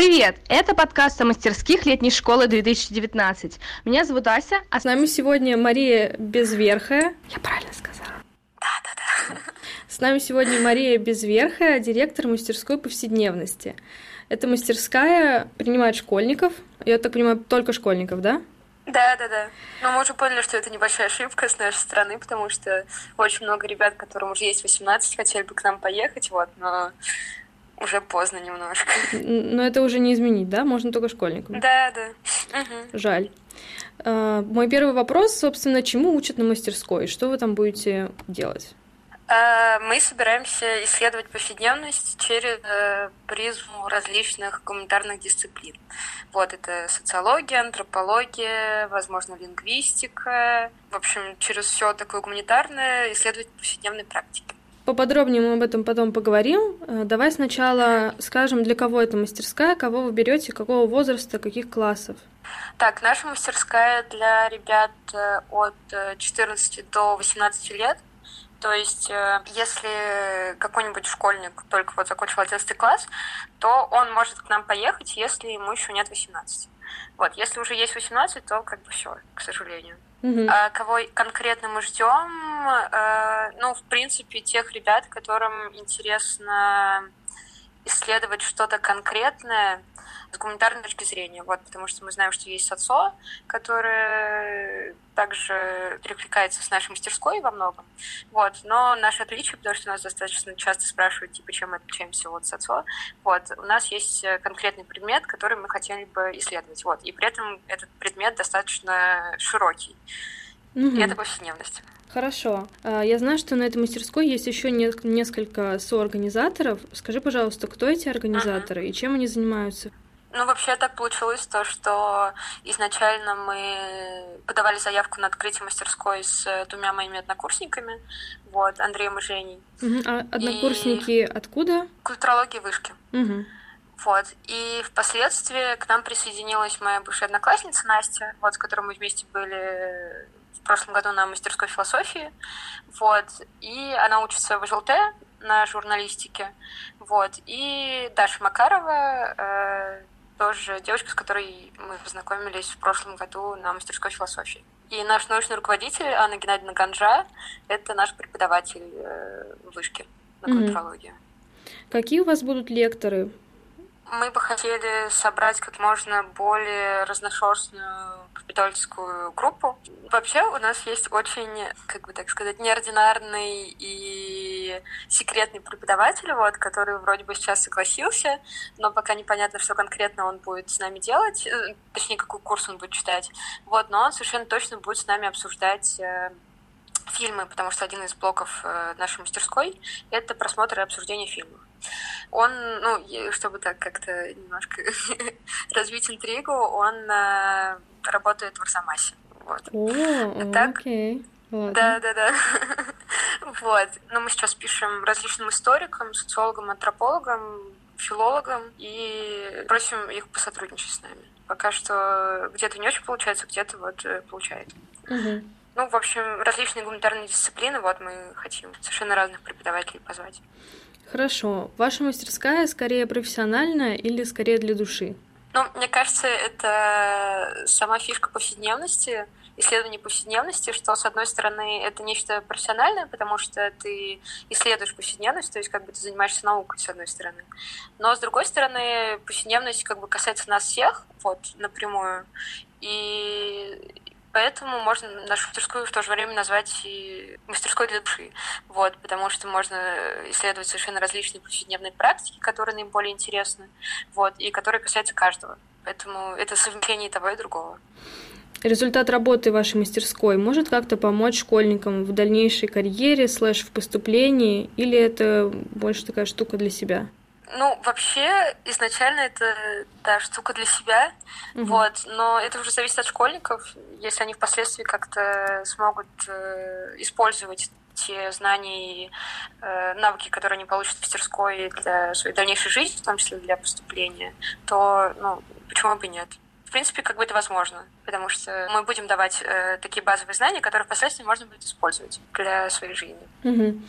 Привет! Это подкаст о мастерских летней школы 2019. Меня зовут Ася, а с нами сегодня Мария Безверхая. Я правильно сказала? Да-да-да. С нами сегодня Мария Безверхая, директор мастерской повседневности. Эта мастерская принимает школьников. Я так понимаю, только школьников, да? Да, да, да. Но мы уже поняли, что это небольшая ошибка с нашей стороны, потому что очень много ребят, которым уже есть 18, хотели бы к нам поехать, вот, но уже поздно немножко. Но это уже не изменить, да? Можно только школьникам. Да, да. Угу. Жаль. А, мой первый вопрос, собственно, чему учат на мастерской? Что вы там будете делать? А, мы собираемся исследовать повседневность через э, призму различных гуманитарных дисциплин. Вот это социология, антропология, возможно, лингвистика. В общем, через все такое гуманитарное исследовать повседневной практики. Поподробнее мы об этом потом поговорим. Э, давай сначала скажем, для кого это мастерская, кого вы берете, какого возраста, каких классов. Так, наша мастерская для ребят э, от 14 до 18 лет. То есть, э, если какой-нибудь школьник только вот закончил 11 класс, то он может к нам поехать, если ему еще нет 18. Вот, если уже есть 18, то как бы все, к сожалению. Uh-huh. А кого конкретно мы ждем? Э, ну, в принципе, тех ребят, которым интересно исследовать что-то конкретное с гуманитарной точки зрения. Вот, потому что мы знаем, что есть СОЦО, которое также перекликается с нашей мастерской во многом. Вот. Но наше отличие, потому что нас достаточно часто спрашивают, типа, чем мы отличаемся от СОЦО, вот, у нас есть конкретный предмет, который мы хотели бы исследовать. Вот. И при этом этот предмет достаточно широкий. Угу. И это повседневность. Хорошо. А, я знаю, что на этой мастерской есть еще несколько соорганизаторов. Скажи, пожалуйста, кто эти организаторы uh-huh. и чем они занимаются? Ну, вообще так получилось то, что изначально мы подавали заявку на открытие мастерской с двумя моими однокурсниками, вот, Андреем и Женей. Угу. А однокурсники и... откуда? Культурологии вышки. Угу. Вот. И впоследствии к нам присоединилась моя бывшая одноклассница Настя, вот, с которой мы вместе были в прошлом году на мастерской философии. Вот. И она учится в ЖЛТ на журналистике. Вот. И Даша Макарова, э, тоже девочка, с которой мы познакомились в прошлом году на мастерской философии. И наш научный руководитель Анна Геннадьевна Ганжа – это наш преподаватель э, вышки на культурологии. Mm-hmm. Какие у вас будут лекторы? Мы бы хотели собрать как можно более разношерстную преподавательскую группу. Вообще у нас есть очень, как бы так сказать, неординарный и секретный преподаватель, вот, который вроде бы сейчас согласился, но пока непонятно, что конкретно он будет с нами делать, э, точнее, какой курс он будет читать. Вот, но он совершенно точно будет с нами обсуждать э, фильмы, потому что один из блоков э, нашей мастерской — это просмотр и обсуждение фильмов. Он, ну, чтобы так как-то немножко развить интригу, он работает в Арзамасе. Вот. О, так, окей. Да, да, да. вот. Но мы сейчас пишем различным историкам, социологам, антропологам, филологам и просим их посотрудничать с нами. Пока что где-то не очень получается, где-то вот э, получается. Угу. Ну, в общем, различные гуманитарные дисциплины, вот мы хотим совершенно разных преподавателей позвать. Хорошо. Ваша мастерская скорее профессиональная или скорее для души? Ну, мне кажется, это сама фишка повседневности, исследование повседневности, что, с одной стороны, это нечто профессиональное, потому что ты исследуешь повседневность, то есть как бы ты занимаешься наукой, с одной стороны. Но, с другой стороны, повседневность как бы касается нас всех, вот, напрямую. И Поэтому можно нашу мастерскую в то же время назвать и мастерской для души. Вот, потому что можно исследовать совершенно различные повседневные практики, которые наиболее интересны, вот, и которые касаются каждого. Поэтому это совмещение того и другого. Результат работы вашей мастерской может как-то помочь школьникам в дальнейшей карьере, слэш в поступлении, или это больше такая штука для себя? Ну, вообще, изначально это, да, штука для себя, угу. вот, но это уже зависит от школьников, если они впоследствии как-то смогут э, использовать те знания и э, навыки, которые они получат в мастерской для своей дальнейшей жизни, в том числе для поступления, то, ну, почему бы нет? В принципе, как бы это возможно, потому что мы будем давать э, такие базовые знания, которые впоследствии можно будет использовать для своей жизни. Угу.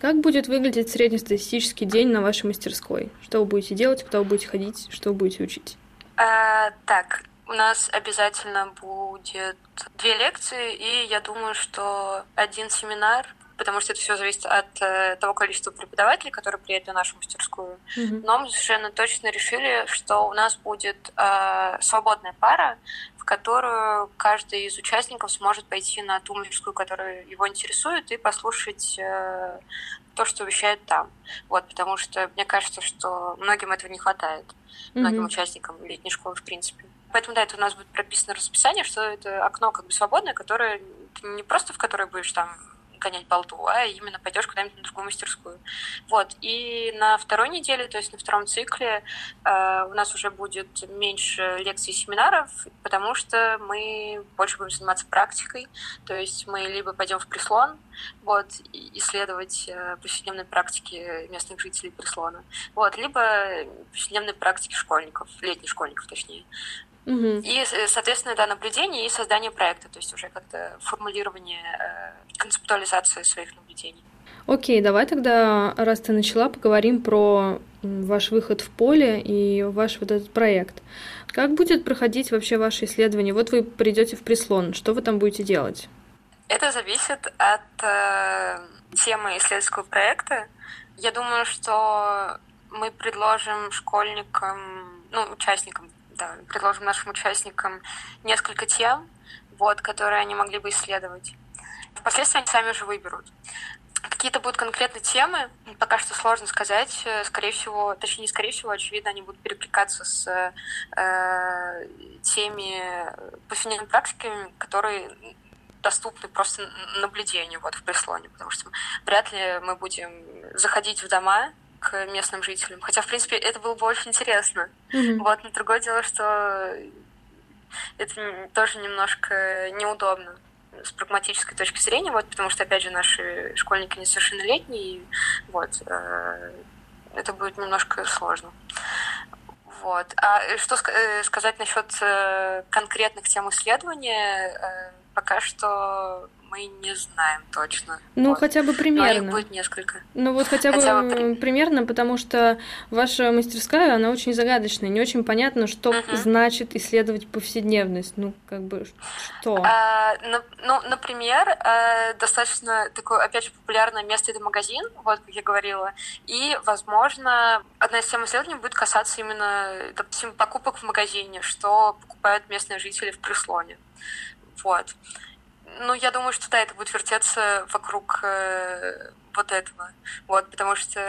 Как будет выглядеть среднестатистический день на вашей мастерской? Что вы будете делать, куда вы будете ходить, что вы будете учить? А, так, у нас обязательно будет две лекции, и я думаю, что один семинар, потому что это все зависит от э, того количества преподавателей, которые приедут на нашу мастерскую. Mm-hmm. Но мы совершенно точно решили, что у нас будет э, свободная пара, в которую каждый из участников сможет пойти на ту мастерскую, которая его интересует, и послушать э, то, что вещает там. Вот, потому что мне кажется, что многим этого не хватает, mm-hmm. многим участникам летней школы в принципе. Поэтому, да, это у нас будет прописано расписание, что это окно как бы свободное, которое не просто в которое будешь там гонять болту, а именно пойдешь куда-нибудь на другую мастерскую. Вот. И на второй неделе, то есть на втором цикле, э, у нас уже будет меньше лекций и семинаров, потому что мы больше будем заниматься практикой. То есть мы либо пойдем в Прислон, вот, исследовать э, повседневные практики местных жителей Прислона, вот, либо повседневные практики школьников, летних школьников, точнее. Угу. И, соответственно, да, наблюдение и создание проекта, то есть уже как-то формулирование, э, концептуализация своих наблюдений. Окей, давай тогда, раз ты начала, поговорим про ваш выход в поле и ваш вот этот проект. Как будет проходить вообще ваше исследование? Вот вы придете в Прислон, что вы там будете делать? Это зависит от э, темы исследовательского проекта. Я думаю, что мы предложим школьникам, ну, участникам да, предложим нашим участникам несколько тем, вот, которые они могли бы исследовать. Впоследствии они сами уже выберут. Какие-то будут конкретные темы, пока что сложно сказать. Скорее всего, точнее, не скорее всего, очевидно, они будут перекликаться с э, теми повседневными практиками, которые доступны просто наблюдению вот в Преслоне, потому что вряд ли мы будем заходить в дома к местным жителям. Хотя, в принципе, это было бы очень интересно. Mm-hmm. Вот, но другое дело, что это тоже немножко неудобно с прагматической точки зрения, вот, потому что, опять же, наши школьники несовершеннолетние, вот, э, это будет немножко сложно. Вот. А что э, сказать насчет э, конкретных тем исследования? Пока что мы не знаем точно. Ну, вот. хотя бы примерно. Но их будет несколько. Ну, вот хотя, хотя бы, бы примерно, потому что ваша мастерская, она очень загадочная, не очень понятно, что угу. значит исследовать повседневность. Ну, как бы, что? А, ну, например, э, достаточно такое, опять же, популярное место — это магазин, вот, как я говорила, и, возможно, одна из тем исследований будет касаться именно, допустим, покупок в магазине, что покупают местные жители в Прислоне. Вот. Ну, я думаю, что да, это будет вертеться вокруг э, вот этого. Вот, потому что,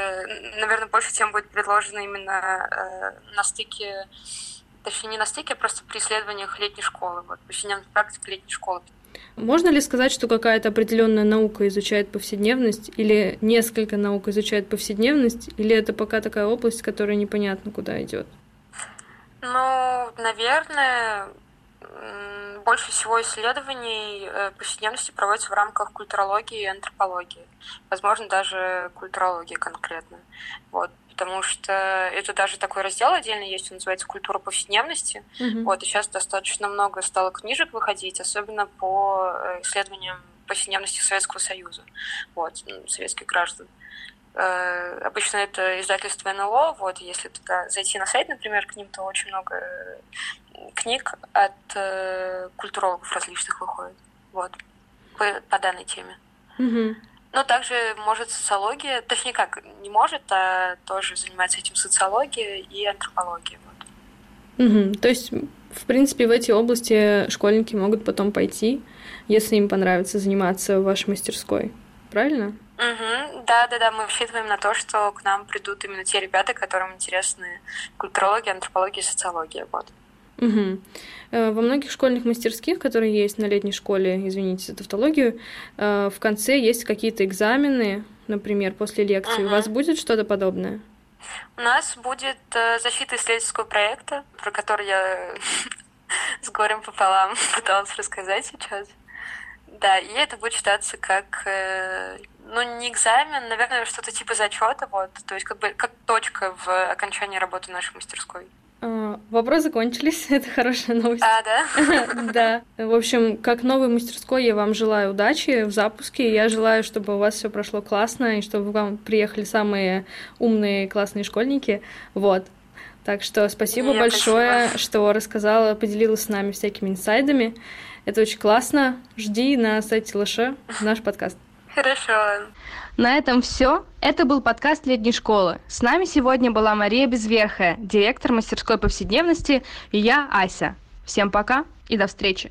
наверное, больше тем будет предложено именно э, на стыке, точнее, не на стыке, а просто при исследованиях летней школы, вот, повседневной практики летней школы. Можно ли сказать, что какая-то определенная наука изучает повседневность, или несколько наук изучает повседневность, или это пока такая область, которая непонятно куда идет? Ну, наверное, больше всего исследований э, повседневности проводится в рамках культурологии и антропологии. Возможно, даже культурологии конкретно. Вот потому что это даже такой раздел отдельный есть, он называется «Культура повседневности». Mm-hmm. Вот, и сейчас достаточно много стало книжек выходить, особенно по э, исследованиям повседневности Советского Союза, вот, советских граждан. Э, обычно это издательство НЛО, вот, если туда зайти на сайт, например, к ним, то очень много книг от э, культурологов различных выходит. Вот. По, по данной теме. Угу. Но также может социология, точнее как, не может, а тоже занимается этим социология и антропология. Вот. Угу. То есть, в принципе, в эти области школьники могут потом пойти, если им понравится заниматься в вашей мастерской. Правильно? Угу, да, да, да, мы рассчитываем на то, что к нам придут именно те ребята, которым интересны культурология, антропология социология. Вот. Угу. Во многих школьных мастерских, которые есть на летней школе, извините за тавтологию, э, в конце есть какие-то экзамены, например, после лекции. Угу. У вас будет что-то подобное? У нас будет э, защита исследовательского проекта, про который я с горем пополам пыталась рассказать сейчас. Да, и это будет считаться как, ну, не экзамен, наверное, что-то типа зачета, вот, то есть как бы как точка в окончании работы нашей мастерской. А, вопросы закончились, это хорошая новость. А, да? Да. В общем, как новой мастерской я вам желаю удачи в запуске. Я желаю, чтобы у вас все прошло классно и чтобы вам приехали самые умные классные школьники. Вот. Так что спасибо Нет, большое, спасибо. что рассказала, поделилась с нами всякими инсайдами. Это очень классно. Жди на сайте Лыше наш подкаст. Хорошо. На этом все. Это был подкаст летней школы. С нами сегодня была Мария Безверхая, директор мастерской повседневности, и я, Ася. Всем пока и до встречи.